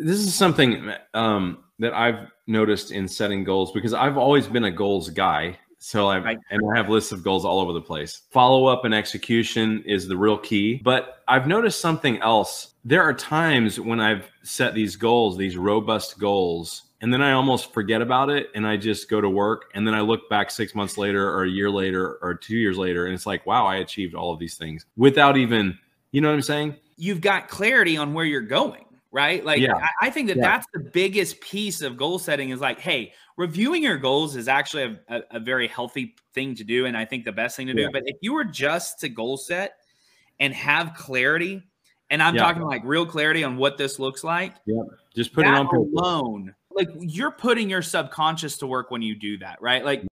this is something um, that I've noticed in setting goals because I've always been a goals guy. So I right. and I have lists of goals all over the place. Follow up and execution is the real key. But I've noticed something else. There are times when I've set these goals, these robust goals, and then I almost forget about it and I just go to work and then I look back 6 months later or a year later or 2 years later and it's like, wow, I achieved all of these things without even, you know what I'm saying? You've got clarity on where you're going right? Like, yeah. I, I, think that yeah. that's the biggest piece of goal setting is like, hey, reviewing your goals is actually a, a, a very healthy thing to do. And I think the best thing to do. Yeah. But if you were just to goal set and have clarity, and I'm talking like real clarity on what this looks like. Yeah. Just put it on alone. Like you're putting your subconscious to work when you do that, right? Like